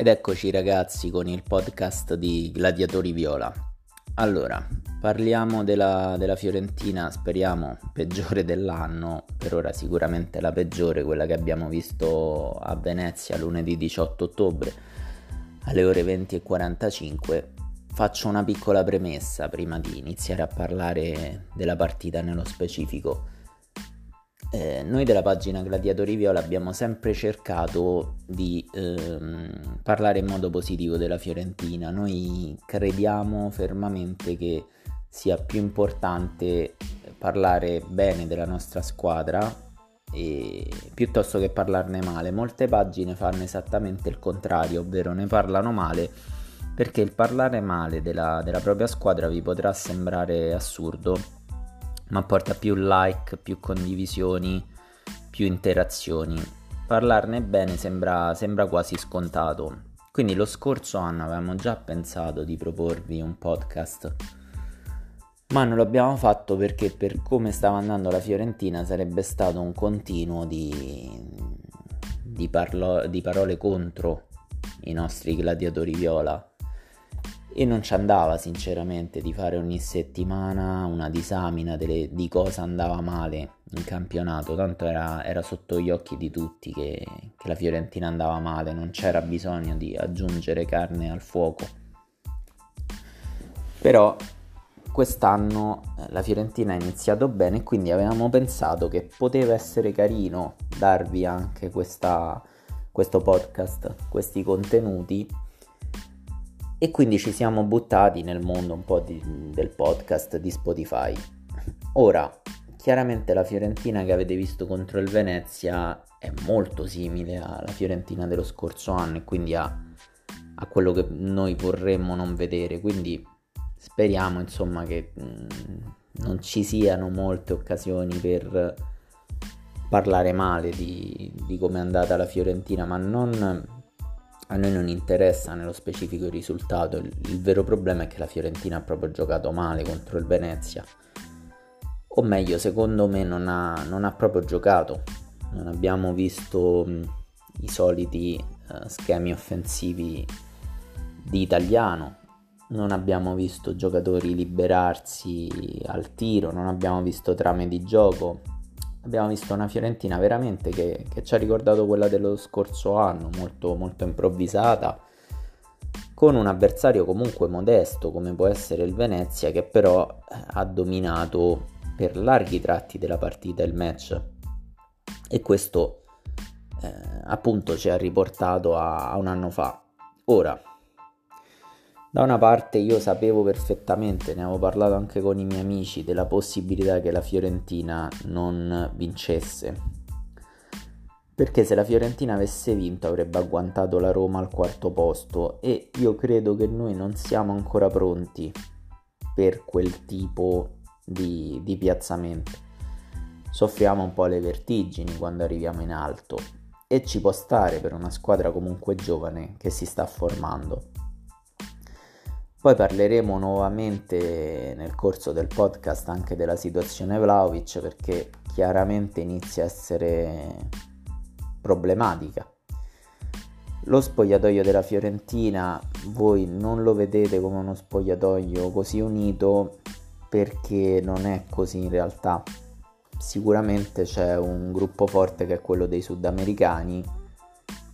Ed eccoci ragazzi con il podcast di Gladiatori Viola. Allora, parliamo della, della, Fiorentina, speriamo peggiore dell'anno, per ora sicuramente la peggiore, quella che abbiamo visto a Venezia lunedì 18 ottobre alle ore 20.45. Faccio una piccola premessa prima di iniziare a parlare della partita nello specifico. Eh, noi della pagina Gladiatori Viola abbiamo sempre cercato di ehm, parlare in modo positivo della Fiorentina. Noi crediamo fermamente che sia più importante parlare bene della nostra squadra e, piuttosto che parlarne male. Molte pagine fanno esattamente il contrario, ovvero ne parlano male perché il parlare male della, della propria squadra vi potrà sembrare assurdo ma porta più like, più condivisioni, più interazioni. Parlarne bene sembra, sembra quasi scontato. Quindi lo scorso anno avevamo già pensato di proporvi un podcast, ma non l'abbiamo fatto perché per come stava andando la Fiorentina sarebbe stato un continuo di, di, parlo, di parole contro i nostri gladiatori viola e non ci andava sinceramente di fare ogni settimana una disamina delle, di cosa andava male in campionato, tanto era, era sotto gli occhi di tutti che, che, la Fiorentina andava male, non c'era bisogno di aggiungere carne al fuoco. Però quest'anno la Fiorentina ha iniziato bene e quindi avevamo pensato che poteva essere carino darvi anche questa, questo podcast, questi contenuti e quindi ci siamo buttati nel mondo un po' di, del podcast di Spotify. Ora, chiaramente la Fiorentina che avete visto contro il Venezia è molto simile alla Fiorentina dello scorso anno e quindi a, a quello che noi vorremmo non vedere, quindi speriamo insomma che mh, mm, non ci siano molte occasioni per parlare male di, di come è andata la Fiorentina, ma non a noi non interessa nello specifico il risultato, il, vero problema è che la Fiorentina ha proprio giocato male contro il Venezia. O meglio, secondo me non ha, non ha proprio giocato. Non abbiamo visto i soliti uh, schemi offensivi di italiano. Non abbiamo visto giocatori liberarsi al tiro, non abbiamo visto trame di gioco, abbiamo visto una Fiorentina veramente che, che ci ha ricordato quella dello scorso anno, molto, molto improvvisata, con un avversario comunque modesto come può essere il Venezia che però eh, ha dominato per larghi tratti della partita il match e questo eh, appunto ci ha riportato a, a un anno fa. Ora, da una parte io sapevo perfettamente, ne avevo parlato anche con i miei amici, della possibilità che la Fiorentina non vincesse. Perché se la Fiorentina avesse vinto avrebbe agguantato la Roma al quarto posto e io credo che noi non siamo ancora pronti per quel tipo di, di piazzamento. Soffriamo un po' le vertigini quando arriviamo in alto e ci può stare per una squadra comunque giovane che si sta formando. Poi parleremo nuovamente nel corso del podcast anche della situazione Vlaovic perché chiaramente inizia a essere problematica. Lo spogliatoio della Fiorentina voi non lo vedete come uno spogliatoio così unito perché non è così in realtà. Sicuramente c'è un gruppo forte che è quello dei sudamericani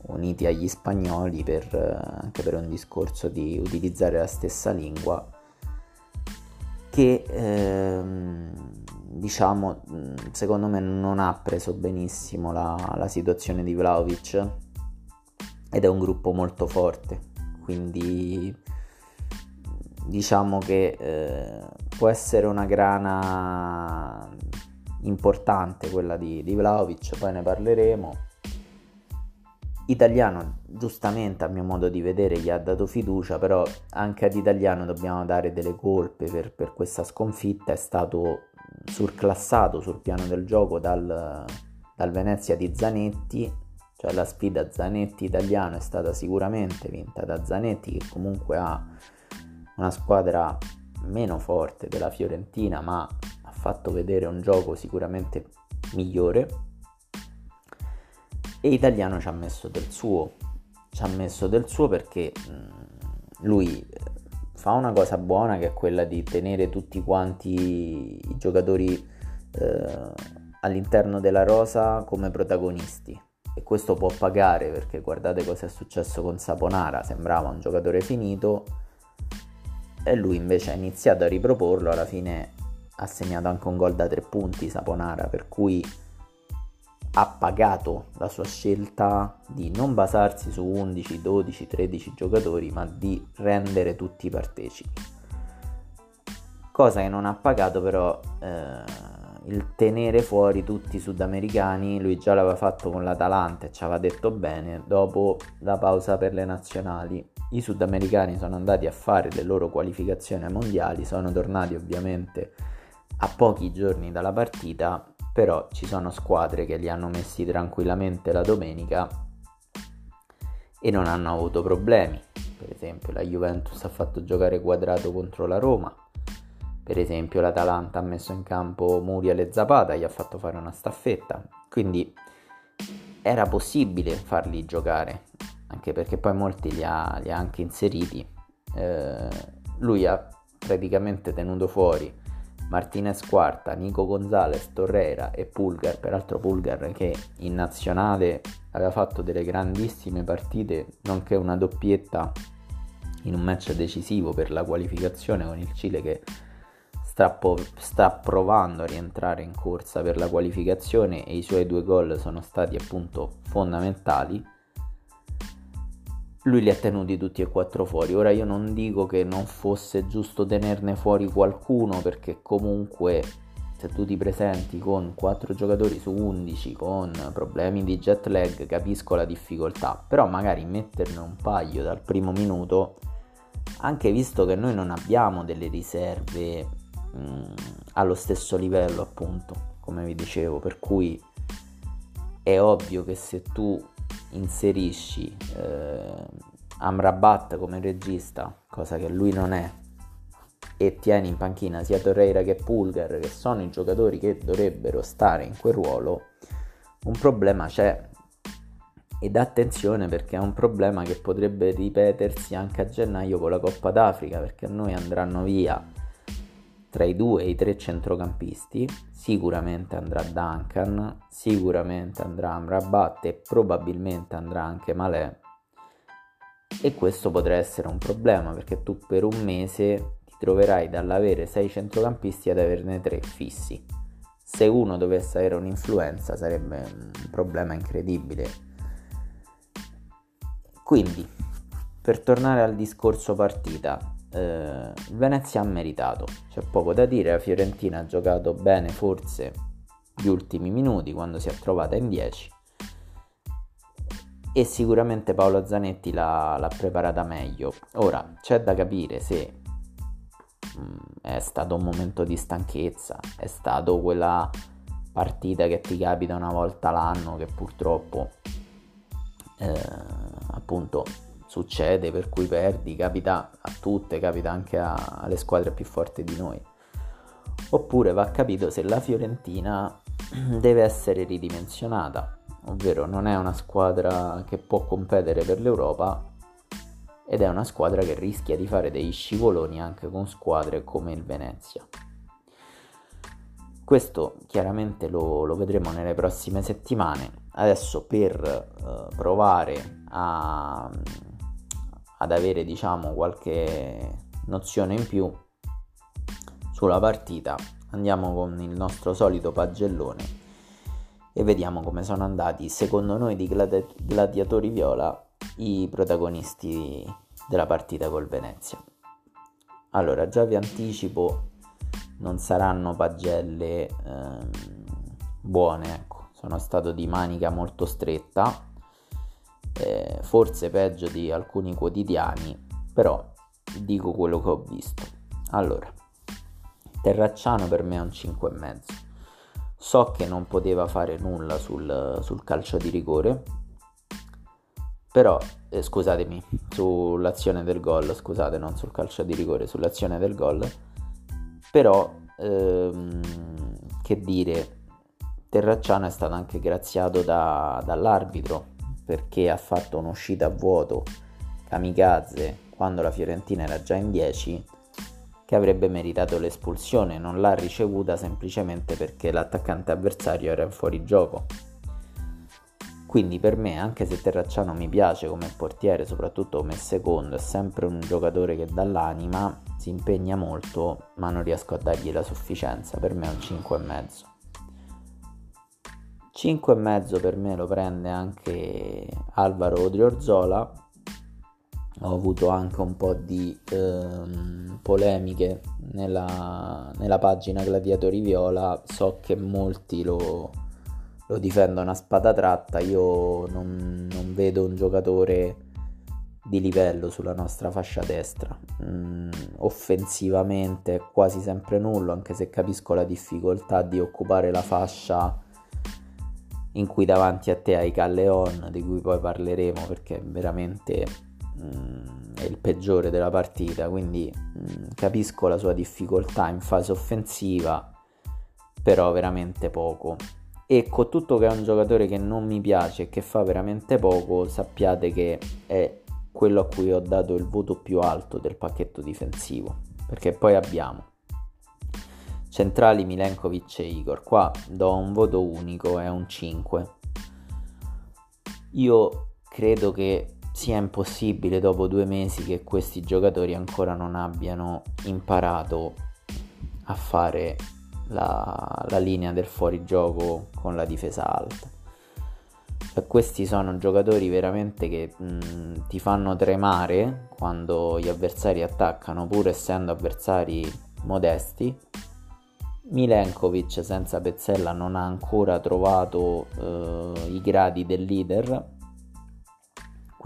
uniti agli spagnoli per, eh, anche per un discorso di utilizzare la stessa lingua che ehm, diciamo secondo me non ha preso benissimo la, la situazione di Vlaovic ed è un gruppo molto forte. Quindi diciamo che eh, può essere una grana importante quella di, di Vlaovic poi ne parleremo Italiano giustamente a mio modo di vedere gli ha dato fiducia, però anche ad Italiano dobbiamo dare delle colpe per, per questa sconfitta, è stato surclassato sul piano del gioco dal, dal Venezia di Zanetti, cioè la sfida Zanetti-Italiano è stata sicuramente vinta da Zanetti che comunque ha una squadra meno forte della Fiorentina ma ha fatto vedere un gioco sicuramente migliore e Italiano ci ha messo del suo, ci ha messo del suo perché mh, mm, lui fa una cosa buona che è quella di tenere tutti quanti i giocatori eh, all'interno della rosa come protagonisti. E questo può pagare perché guardate cosa è successo con Saponara, sembrava un giocatore finito e lui invece ha iniziato a riproporlo, alla fine ha segnato anche un gol da tre punti Saponara, per cui ha pagato la sua scelta di non basarsi su 11, 12, 13 giocatori, ma di rendere tutti partecipi. Cosa che non ha pagato però eh, il tenere fuori tutti i sudamericani, lui già l'aveva fatto con l'Atalanta e ci aveva detto bene, dopo la pausa per le nazionali i sudamericani sono andati a fare le loro qualificazioni ai mondiali, sono tornati ovviamente a pochi giorni dalla partita, però ci sono squadre che li hanno messi tranquillamente la domenica e non hanno avuto problemi. Per esempio la Juventus ha fatto giocare quadrato contro la Roma, per esempio l'Atalanta ha messo in campo Muriel e Zapata, gli ha fatto fare una staffetta, quindi era possibile farli giocare anche perché poi molti li ha, li ha anche inseriti. Eh, lui ha praticamente tenuto fuori Martinez Quarta, Nico Gonzalez, Torreira e Pulgar, peraltro Pulgar che in nazionale aveva fatto delle grandissime partite, nonché una doppietta in un match decisivo per la qualificazione con il Cile che sta, po- sta provando a rientrare in corsa per la qualificazione e i suoi due gol sono stati appunto fondamentali lui li ha tenuti tutti e quattro fuori. Ora io non dico che non fosse giusto tenerne fuori qualcuno perché comunque se tu ti presenti con 4 giocatori su 11 con problemi di jet lag capisco la difficoltà, però magari metterne un paio dal primo minuto, anche visto che noi non abbiamo delle riserve mh, mm, allo stesso livello appunto, come vi dicevo, per cui è ovvio che se tu inserisci eh, Amrabat come regista, cosa che lui non è, e tieni in panchina sia Torreira che Pulgar, che sono i giocatori che dovrebbero stare in quel ruolo, un problema c'è. Ed attenzione perché è un problema che potrebbe ripetersi anche a gennaio con la Coppa d'Africa, perché a noi andranno via tra i due e i tre centrocampisti, sicuramente andrà Duncan, sicuramente andrà Amrabat e probabilmente andrà anche Malè. E questo potrà essere un problema perché tu per un mese ti troverai dall'avere sei centrocampisti ad averne tre fissi. Se uno dovesse avere un'influenza sarebbe un problema incredibile. Quindi, per tornare al discorso partita, eh, Venezia ha meritato, c'è poco da dire, la Fiorentina ha giocato bene forse gli ultimi minuti quando si è trovata in 10 e sicuramente Paolo Zanetti l'ha, l'ha preparata meglio. Ora c'è da capire se mh, mm, è stato un momento di stanchezza, è stato quella partita che ti capita una volta l'anno che purtroppo eh, appunto succede, per cui perdi, capita a tutte, capita anche a, alle squadre più forti di noi. Oppure va capito se la Fiorentina deve essere ridimensionata, ovvero non è una squadra che può competere per l'Europa ed è una squadra che rischia di fare dei scivoloni anche con squadre come il Venezia. Questo chiaramente lo, lo vedremo nelle prossime settimane. Adesso per uh, provare a ad avere diciamo qualche nozione in più sulla partita. Andiamo con il nostro solito pagellone e vediamo come sono andati secondo noi di gladi- gladiatori viola i protagonisti della partita col Venezia. Allora già vi anticipo non saranno pagelle ehm, buone ecco. Sono stato di manica molto stretta eh, forse peggio di alcuni quotidiani, però dico quello che ho visto. Allora, Terracciano per me è un 5,5. So che non poteva fare nulla sul, sul calcio di rigore, però eh, scusatemi, sull'azione del gol, scusate, non sul calcio di rigore, sull'azione del gol, però ehm, che dire, Terracciano è stato anche graziato da, dall'arbitro perché ha fatto un'uscita a vuoto kamikaze quando la Fiorentina era già in 10 che avrebbe meritato l'espulsione, non l'ha ricevuta semplicemente perché l'attaccante avversario era in fuorigioco. Quindi per me, anche se Terracciano mi piace come portiere, soprattutto come secondo, è sempre un giocatore che dall'anima si impegna molto, ma non riesco a dargli la sufficienza. Per me è un 5,5. 5,5 per me lo prende anche Alvaro Odriorzola ho avuto anche un po' di ehm, polemiche nella, nella, pagina Gladiatori Viola, so che molti lo, lo difendono a spada tratta, io non, non, vedo un giocatore di livello sulla nostra fascia destra, mm, offensivamente è quasi sempre nullo, anche se capisco la difficoltà di occupare la fascia in cui davanti a te hai Calleon, di cui poi parleremo perché veramente Mm, è il peggiore della partita, quindi mh, mm, capisco la sua difficoltà in fase offensiva, però veramente poco. E con tutto che è un giocatore che non mi piace e che fa veramente poco, sappiate che è quello a cui ho dato il voto più alto del pacchetto difensivo, perché poi abbiamo centrali Milenkovic e Igor. Qua do un voto unico, è un 5. Io credo che sia impossibile dopo due mesi che questi giocatori ancora non abbiano imparato a fare la, la linea del fuorigioco con la difesa alta. Cioè, questi sono giocatori veramente che mh, ti fanno tremare quando gli avversari attaccano, pur essendo avversari modesti. Milenkovic senza Pezzella non ha ancora trovato eh, i gradi del leader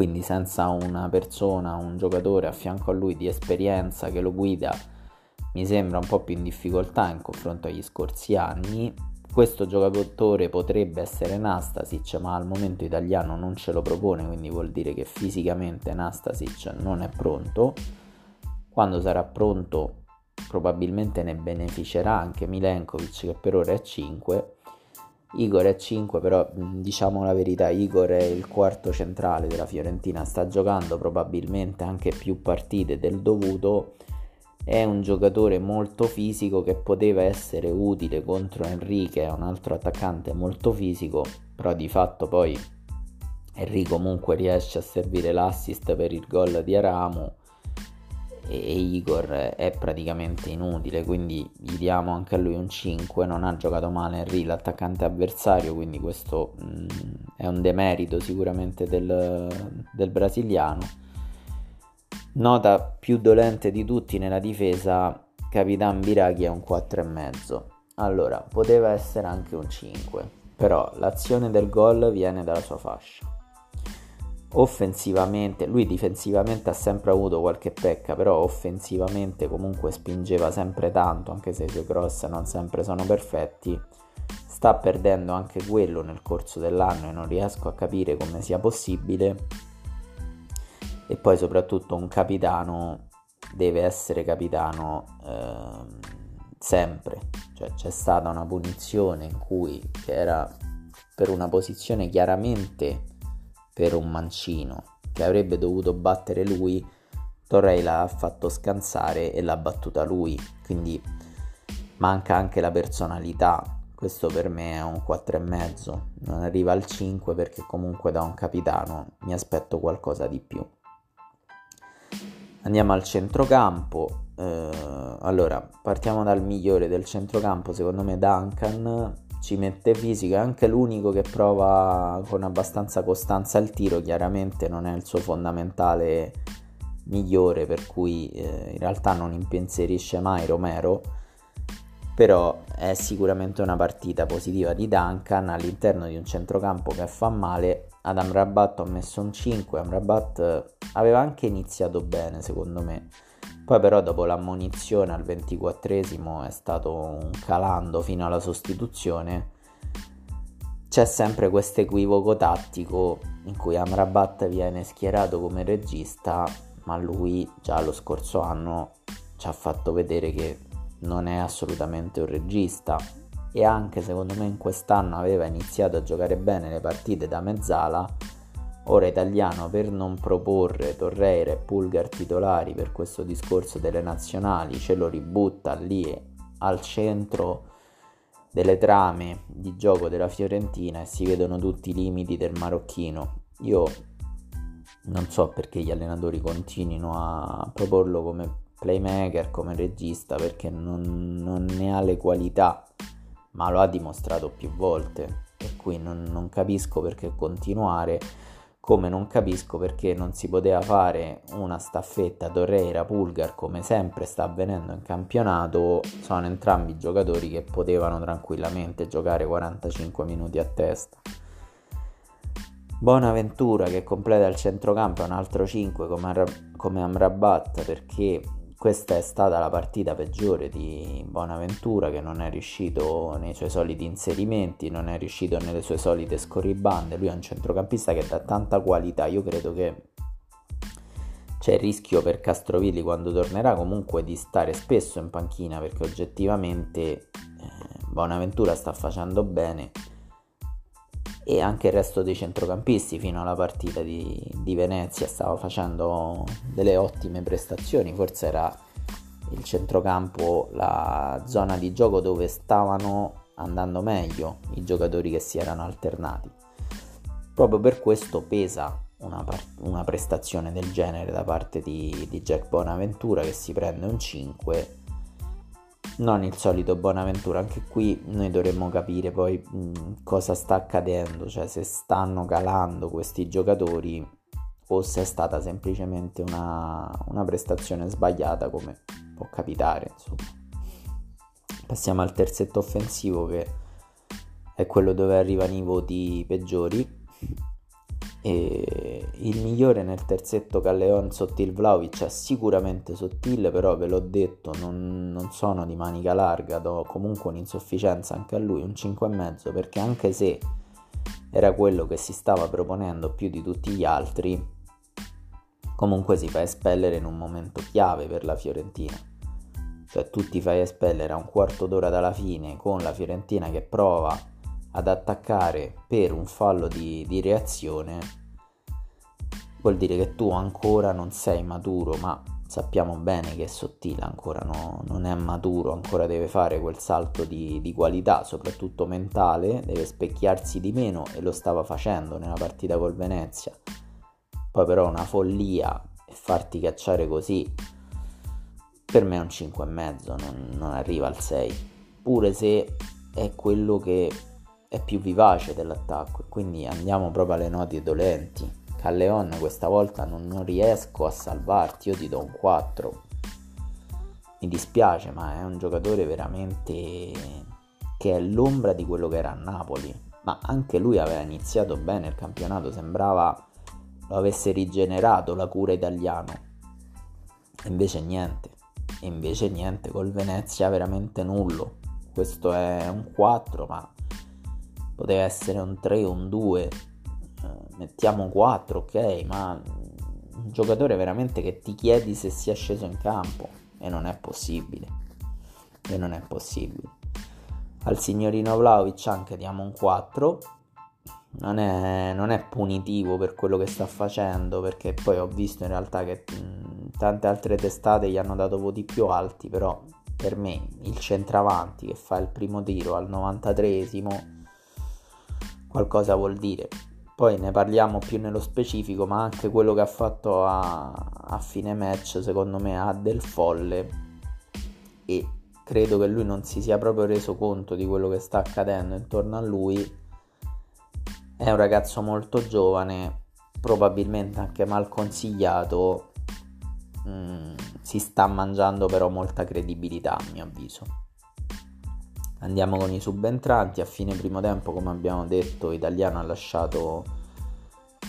quindi senza una persona, un giocatore a fianco a lui di esperienza che lo guida, mi sembra un po' più in difficoltà in confronto agli scorsi anni. Questo giocatore potrebbe essere Nastasic, ma al momento italiano non ce lo propone, quindi vuol dire che fisicamente Nastasic non è pronto. Quando sarà pronto probabilmente ne beneficerà anche Milenkovic che per ora è 5 Igor è 5, però diciamo la verità, Igor è il quarto centrale della Fiorentina, sta giocando probabilmente anche più partite del dovuto, è un giocatore molto fisico che poteva essere utile contro Enrique, è un altro attaccante molto fisico, però di fatto poi Enrico comunque riesce a servire l'assist per il gol di Aramo e Igor è praticamente inutile, quindi gli diamo anche a lui un 5, non ha giocato male Henry l'attaccante avversario, quindi questo mh, mm, è un demerito sicuramente del, del brasiliano. Nota più dolente di tutti nella difesa, Capitan Biraghi è un 4,5. Allora, poteva essere anche un 5, però l'azione del gol viene dalla sua fascia offensivamente, lui difensivamente ha sempre avuto qualche pecca, però offensivamente comunque spingeva sempre tanto, anche se i suoi cross non sempre sono perfetti. Sta perdendo anche quello nel corso dell'anno e non riesco a capire come sia possibile. E poi soprattutto un capitano deve essere capitano eh, sempre, cioè c'è stata una punizione in cui era per una posizione chiaramente per un mancino che avrebbe dovuto battere lui, Torrey l'ha fatto scansare e l'ha battuta lui, quindi manca anche la personalità. Questo per me è un 4,5, non arriva al 5 perché comunque da un capitano mi aspetto qualcosa di più. Andiamo al centrocampo. Eh, allora, partiamo dal migliore del centrocampo, secondo me Duncan ci mette fisico, è anche l'unico che prova con abbastanza costanza il tiro, chiaramente non è il suo fondamentale migliore, per cui eh, in realtà non impensierisce mai Romero, però è sicuramente una partita positiva di Duncan all'interno di un centrocampo che fa male. Adam Rabat ho messo un 5, Amrabat aveva anche iniziato bene secondo me poi però dopo l'ammonizione al 24esimo è stato un calando fino alla sostituzione. C'è sempre questo equivoco tattico in cui Amrabat viene schierato come regista, ma lui già lo scorso anno ci ha fatto vedere che non è assolutamente un regista e anche secondo me in quest'anno aveva iniziato a giocare bene le partite da mezzala, Ora Italiano per non proporre Torreira e Pulgar titolari per questo discorso delle nazionali ce lo ributta lì al centro delle trame di gioco della Fiorentina e si vedono tutti i limiti del marocchino. Io non so perché gli allenatori continuino a proporlo come playmaker, come regista, perché non, non ne ha le qualità, ma lo ha dimostrato più volte. Per cui non, non capisco perché continuare come non capisco perché non si poteva fare una staffetta Torreira Pulgar come sempre sta avvenendo in campionato sono entrambi giocatori che potevano tranquillamente giocare 45 minuti a testa. Bonaventura che completa il centrocampo è un altro 5 come, come Amrabat perché questa è stata la partita peggiore di Bonaventura che non è riuscito nei suoi soliti inserimenti, non è riuscito nelle sue solite scorribande. Lui è un centrocampista che dà tanta qualità. Io credo che c'è il rischio per Castrovilli quando tornerà comunque di stare spesso in panchina perché oggettivamente eh, Bonaventura sta facendo bene e anche il resto dei centrocampisti fino alla partita di, di Venezia stava facendo delle ottime prestazioni, forse era il centrocampo la zona di gioco dove stavano andando meglio i giocatori che si erano alternati. Proprio per questo pesa una, una prestazione del genere da parte di, di Jack Bonaventura che si prende un 5 non il solito Bonaventura, anche qui noi dovremmo capire poi mh, cosa sta accadendo, cioè se stanno calando questi giocatori o se è stata semplicemente una, una prestazione sbagliata come può capitare. Insomma. Passiamo al terzetto offensivo che è quello dove arrivano i voti peggiori e il migliore nel terzetto Calleon Sottil Vlaovic è sicuramente sottile, però ve l'ho detto, non, non, sono di manica larga, do comunque un'insufficienza anche a lui, un 5,5, perché anche se era quello che si stava proponendo più di tutti gli altri, comunque si fa espellere in un momento chiave per la Fiorentina. Cioè tu ti fai espellere a un quarto d'ora dalla fine con la Fiorentina che prova ad attaccare per un fallo di, di reazione, vuol dire che tu ancora non sei maturo, ma sappiamo bene che è sottile ancora, no? non è maturo, ancora deve fare quel salto di, di, qualità, soprattutto mentale, deve specchiarsi di meno e lo stava facendo nella partita col Venezia. Poi però una follia e farti cacciare così, per me è un 5,5, non, non arriva al 6, pure se è quello che è più vivace dell'attacco quindi andiamo proprio alle note dolenti. Calleon questa volta non, non riesco a salvarti, io ti do un 4. Mi dispiace, ma è un giocatore veramente che è l'ombra di quello che era a Napoli. Ma anche lui aveva iniziato bene il campionato, sembrava lo avesse rigenerato la cura italiano. Invece niente, invece niente, col Venezia veramente nullo. Questo è un 4, ma poteva essere un 3 o un 2, eh, mettiamo 4, ok, ma un giocatore veramente che ti chiedi se sia sceso in campo e non è possibile. E non è possibile. Al signorino Vlaovic anche diamo un 4. Non è, non è, punitivo per quello che sta facendo, perché poi ho visto in realtà che tante altre testate gli hanno dato voti più alti, però per me il centravanti che fa il primo tiro al 93esimo qualcosa vuol dire. Poi ne parliamo più nello specifico, ma anche quello che ha fatto a, a fine match secondo me ha del folle e credo che lui non si sia proprio reso conto di quello che sta accadendo intorno a lui. È un ragazzo molto giovane, probabilmente anche mal consigliato, mm, si sta mangiando però molta credibilità a mio avviso. Andiamo con i subentranti, a fine primo tempo come abbiamo detto Italiano ha lasciato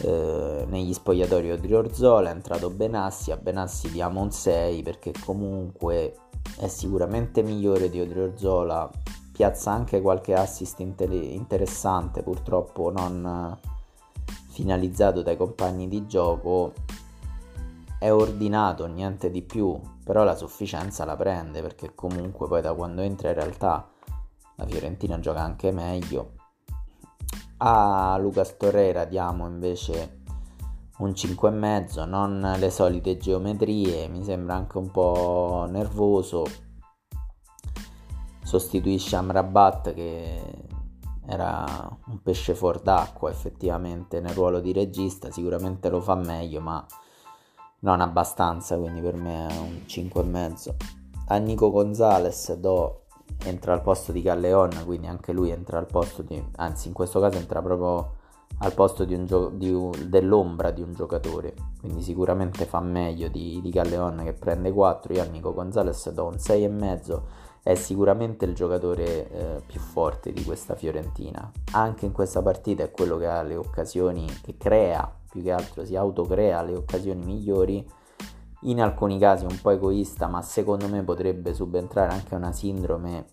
eh, negli spogliatori Odriorzola, è entrato Benassi, a Benassi diamo un 6 perché comunque è sicuramente migliore di Odriorzola, piazza anche qualche assist inter- interessante, purtroppo non finalizzato dai compagni di gioco, è ordinato, niente di più, però la sufficienza la prende perché comunque poi da quando entra in realtà la Fiorentina gioca anche meglio. A Lucas Torreira diamo invece un 5,5, non le solite geometrie, mi sembra anche un po' nervoso. Sostituisce Amrabat che era un pesce fuor d'acqua effettivamente nel ruolo di regista, sicuramente lo fa meglio, ma non abbastanza, quindi per me è un 5,5. A Nico Gonzalez do entra al posto di Galleon, quindi anche lui entra al posto di anzi in questo caso entra proprio al posto di un gio- di un, dell'ombra di un giocatore, quindi sicuramente fa meglio di, di Galleon che prende 4, io a Nico Gonzalez do un 6,5, è sicuramente il giocatore eh, più forte di questa Fiorentina, anche in questa partita è quello che ha le occasioni, che crea, più che altro si autocrea le occasioni migliori, in alcuni casi un po' egoista, ma secondo me potrebbe subentrare anche una sindrome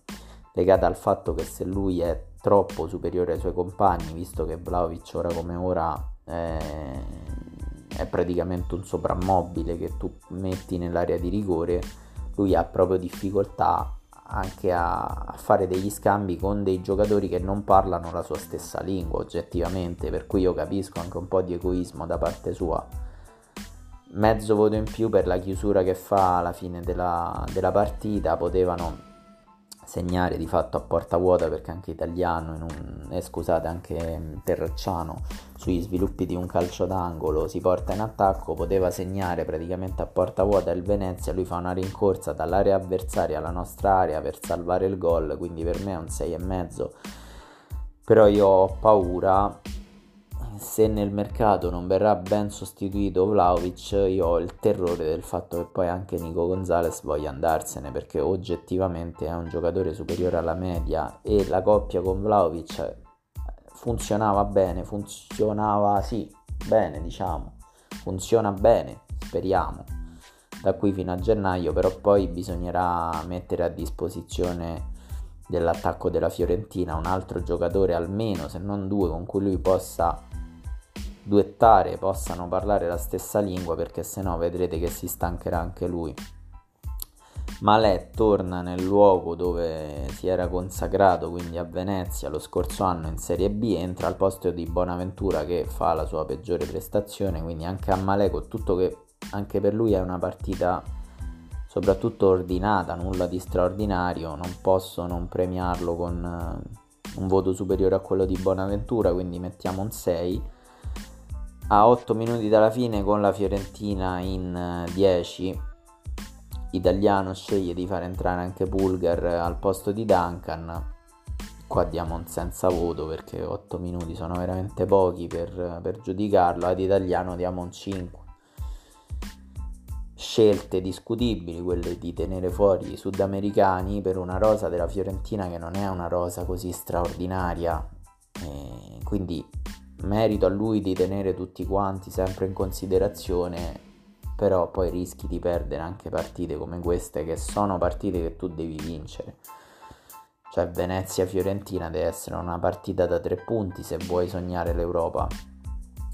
legata al fatto che se lui è troppo superiore ai suoi compagni, visto che Vlaovic ora come ora è, è praticamente un soprammobile che tu metti nell'area di rigore, lui ha proprio difficoltà anche a, a, fare degli scambi con dei giocatori che non parlano la sua stessa lingua oggettivamente, per cui io capisco anche un po' di egoismo da parte sua. Mezzo voto in più per la chiusura che fa alla fine della, della partita, potevano segnare di fatto a porta vuota perché anche italiano un, eh, scusate anche Terracciano sugli sviluppi di un calcio d'angolo si porta in attacco poteva segnare praticamente a porta vuota il Venezia lui fa una rincorsa dall'area avversaria alla nostra area per salvare il gol quindi per me è un 6,5 però io ho paura se nel mercato non verrà ben sostituito Vlaovic, io ho il terrore del fatto che poi anche Nico Gonzalez voglia andarsene perché oggettivamente è un giocatore superiore alla media e la coppia con Vlaovic funzionava bene, funzionava sì, bene diciamo, funziona bene, speriamo, da qui fino a gennaio, però poi bisognerà mettere a disposizione dell'attacco della Fiorentina un altro giocatore almeno, se non due, con cui lui possa duettare possano parlare la stessa lingua perché se no vedrete che si stancherà anche lui. Malè torna nel luogo dove si era consacrato, quindi a Venezia lo scorso anno in Serie B, entra al posto di Bonaventura che fa la sua peggiore prestazione, quindi anche a Malè con tutto che anche per lui è una partita soprattutto ordinata, nulla di straordinario, non posso non premiarlo con eh, un voto superiore a quello di Bonaventura, quindi mettiamo un 6 a 8 minuti dalla fine con la Fiorentina in 10 eh, Italiano sceglie di far entrare anche Pulgar al posto di Duncan. Qua diamo un senza voto perché 8 minuti sono veramente pochi per, per giudicarlo. Ad Italiano diamo un 5 scelte discutibili quelle di tenere fuori i sudamericani per una rosa della Fiorentina che non è una rosa così straordinaria. E quindi merito a lui di tenere tutti quanti sempre in considerazione, però poi rischi di perdere anche partite come queste che sono partite che tu devi vincere. Cioè Venezia-Fiorentina deve essere una partita da tre punti se vuoi sognare l'Europa.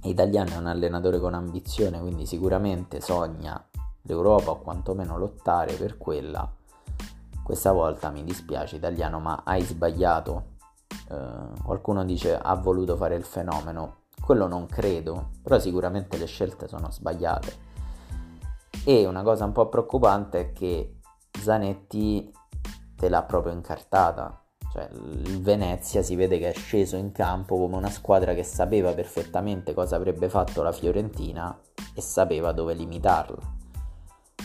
Italiano è un allenatore con ambizione, quindi sicuramente sogna l'Europa o quantomeno lottare per quella. Questa volta mi dispiace italiano, ma hai sbagliato eh, qualcuno dice ha voluto fare il fenomeno, quello non credo, però sicuramente le scelte sono sbagliate. E una cosa un po' preoccupante è che Zanetti te l'ha proprio incartata, cioè il Venezia si vede che è sceso in campo come una squadra che sapeva perfettamente cosa avrebbe fatto la Fiorentina e sapeva dove limitarla.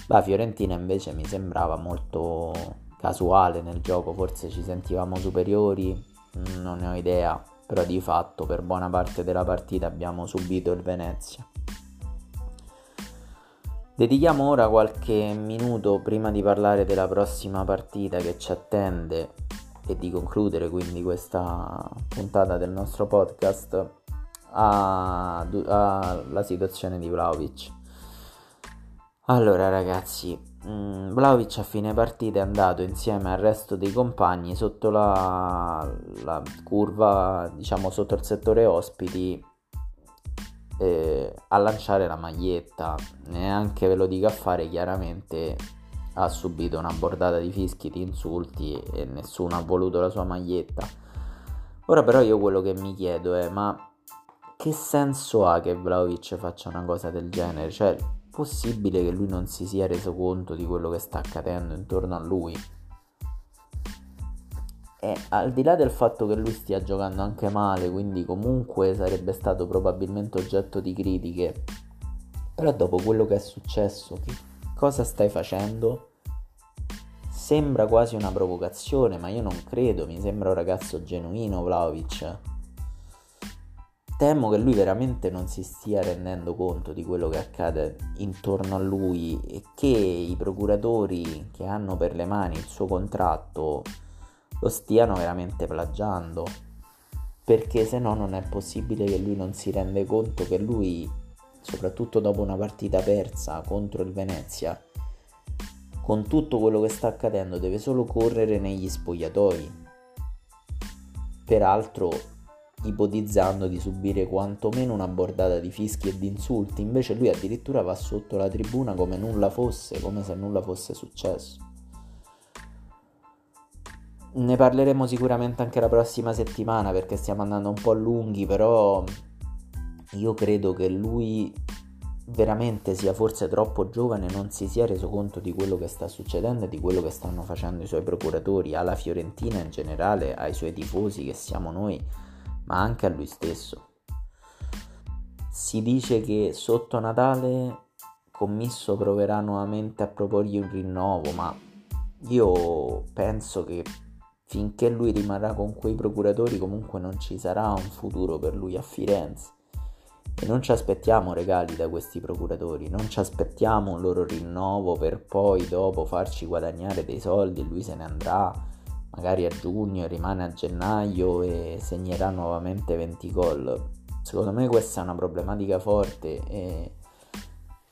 La Fiorentina invece mi sembrava molto casuale nel gioco, forse ci sentivamo superiori, non ne ho idea, però di fatto per buona parte della partita abbiamo subito il Venezia. Dedichiamo ora qualche minuto prima di parlare della prossima partita che ci attende e di concludere quindi questa puntata del nostro podcast alla situazione di Vlaovic. Allora ragazzi, Mm, Vlaovic a fine partita è andato insieme al resto dei compagni sotto la, la curva, diciamo sotto il settore ospiti eh, a lanciare la maglietta. Neanche ve lo dico a fare, chiaramente ha subito una bordata di fischi, di insulti e nessuno ha voluto la sua maglietta. Ora però io quello che mi chiedo è ma che senso ha che Vlaovic faccia una cosa del genere? Cioè, possibile che lui non si sia reso conto di quello che sta accadendo intorno a lui? E al di là del fatto che lui stia giocando anche male, quindi comunque sarebbe stato probabilmente oggetto di critiche, però dopo quello che è successo, che cosa stai facendo? Sembra quasi una provocazione, ma io non credo, mi sembra un ragazzo genuino Vlaovic. Temo che lui veramente non si stia rendendo conto di quello che accade intorno a lui e che i procuratori che hanno per le mani il suo contratto lo stiano veramente plagiando. Perché se no non è possibile che lui non si rende conto che lui, soprattutto dopo una partita persa contro il Venezia, con tutto quello che sta accadendo deve solo correre negli spogliatoi. Peraltro ipotizzando di subire quantomeno una bordata di fischi e di insulti, invece lui addirittura va sotto la tribuna come nulla fosse, come se nulla fosse successo. Ne parleremo sicuramente anche la prossima settimana perché stiamo andando un po' lunghi, però io credo che lui veramente sia forse troppo giovane e non si sia reso conto di quello che sta succedendo e di quello che stanno facendo i suoi procuratori, alla Fiorentina in generale, ai suoi tifosi che siamo noi, ma anche a lui stesso. Si dice che sotto Natale Commisso proverà nuovamente a proporgli un rinnovo, ma io penso che finché lui rimarrà con quei procuratori comunque non ci sarà un futuro per lui a Firenze. E non ci aspettiamo regali da questi procuratori, non ci aspettiamo un loro rinnovo per poi dopo farci guadagnare dei soldi e lui se ne andrà magari a giugno, rimane a gennaio e segnerà nuovamente 20 gol. Secondo me questa è una problematica forte e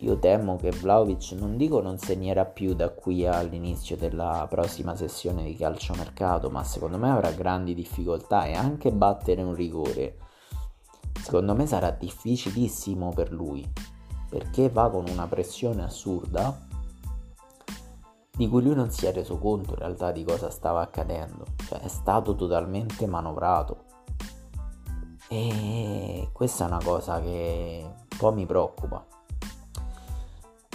io temo che Vlaovic non dico non segnerà più da qui all'inizio della prossima sessione di calciomercato, ma secondo me avrà grandi difficoltà e anche battere un rigore. Secondo me sarà difficilissimo per lui, perché va con una pressione assurda di cui lui non si è reso conto in realtà di cosa stava accadendo, cioè è stato totalmente manovrato. E questa è una cosa che un po' mi preoccupa.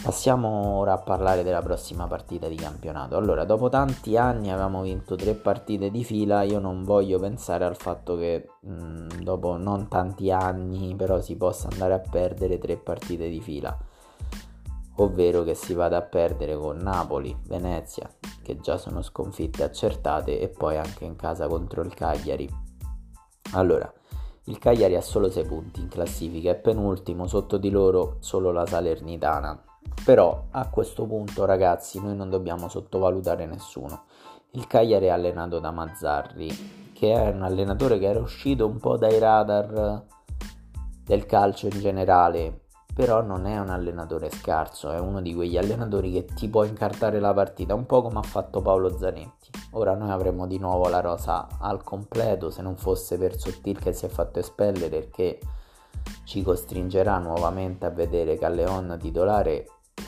Passiamo ora a parlare della prossima partita di campionato. Allora, dopo tanti anni avevamo vinto tre partite di fila, io non voglio pensare al fatto che mh, mm, dopo non tanti anni però si possa andare a perdere tre partite di fila, ovvero che si vada a perdere con Napoli, Venezia, che già sono sconfitte accertate, e poi anche in casa contro il Cagliari. Allora, il Cagliari ha solo 6 punti in classifica, è penultimo, sotto di loro solo la Salernitana però a questo punto, ragazzi, noi non dobbiamo sottovalutare nessuno. Il Cagliari è allenato da Mazzarri, che è un allenatore che era uscito un po' dai radar del calcio in generale, però non è un allenatore scarso, è uno di quegli allenatori che ti può incartare la partita, un po' come ha fatto Paolo Zanetti. Ora noi avremo di nuovo la rosa al completo, se non fosse per Sottil che si è fatto espellere perché ci costringerà nuovamente a vedere Calleon titolare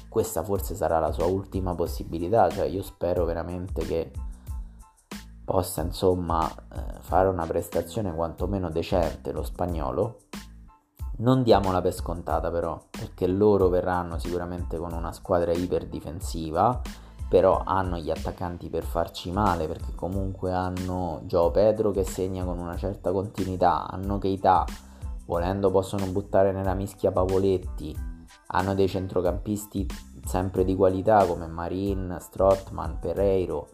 questa forse sarà la sua ultima possibilità, cioè io spero veramente che possa insomma eh, fare una prestazione quantomeno decente lo spagnolo. Non diamola per scontata però, perché loro verranno sicuramente con una squadra iperdifensiva, però hanno gli attaccanti per farci male, perché comunque hanno Gio Pedro che segna con una certa continuità, hanno Keita, volendo possono buttare nella mischia Pavoletti, hanno dei centrocampisti sempre di qualità come Marin, Strottman, Pereiro.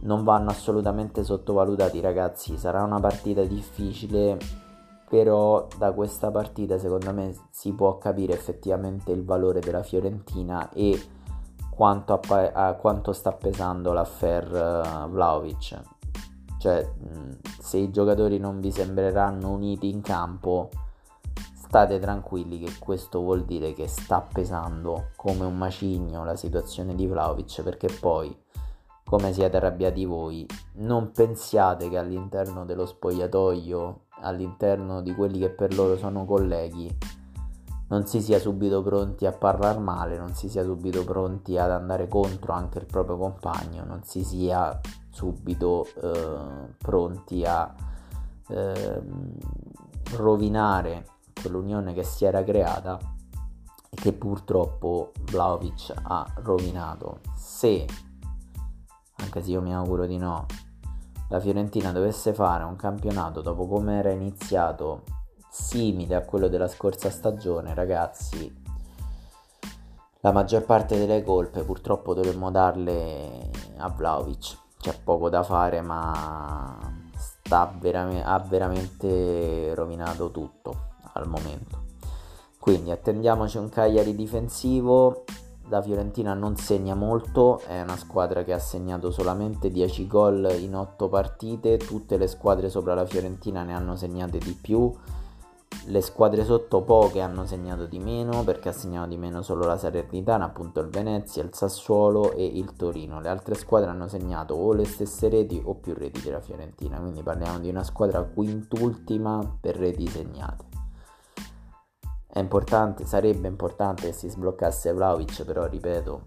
Non vanno assolutamente sottovalutati ragazzi, sarà una partita difficile, però da questa partita secondo me si può capire effettivamente il valore della Fiorentina e quanto, appa- quanto sta pesando l'affair uh, Vlaovic. Cioè, se i giocatori non vi sembreranno uniti in campo, state tranquilli che questo vuol dire che sta pesando come un macigno la situazione di Vlaovic perché poi come siete arrabbiati voi non pensiate che all'interno dello spogliatoio all'interno di quelli che per loro sono colleghi non si sia subito pronti a parlare male non si sia subito pronti ad andare contro anche il proprio compagno non si sia subito eh, pronti a eh, rovinare quell'unione che si era creata e che purtroppo Vlaovic ha rovinato. Se, anche se io mi auguro di no, la Fiorentina dovesse fare un campionato dopo come era iniziato simile a quello della scorsa stagione, ragazzi, la maggior parte delle colpe purtroppo dovremmo darle a Vlaovic. C'è poco da fare, ma vera- ha veramente rovinato tutto al momento. Quindi attendiamoci un Cagliari difensivo. La Fiorentina non segna molto, è una squadra che ha segnato solamente 10 gol in 8 partite, tutte le squadre sopra la Fiorentina ne hanno segnate di più le squadre sotto poche hanno segnato di meno perché ha segnato di meno solo la Salernitana, appunto il Venezia, il Sassuolo e il Torino. Le altre squadre hanno segnato o le stesse reti o più reti della Fiorentina, quindi parliamo di una squadra quintultima per reti segnate. Importante, sarebbe importante che si sbloccasse Vlaovic, però ripeto,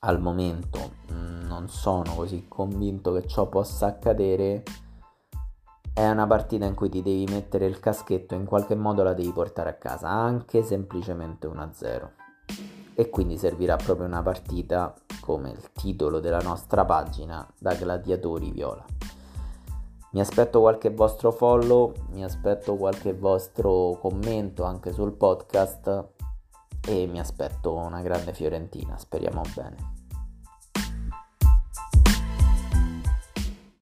al momento mh, non sono così convinto che ciò possa accadere è una partita in cui ti devi mettere il caschetto in qualche modo la devi portare a casa, anche semplicemente 1-0. E quindi servirà proprio una partita, come il titolo della nostra pagina, da gladiatori viola. Mi aspetto qualche vostro follow, mi aspetto qualche vostro commento anche sul podcast e mi aspetto una grande Fiorentina, speriamo bene.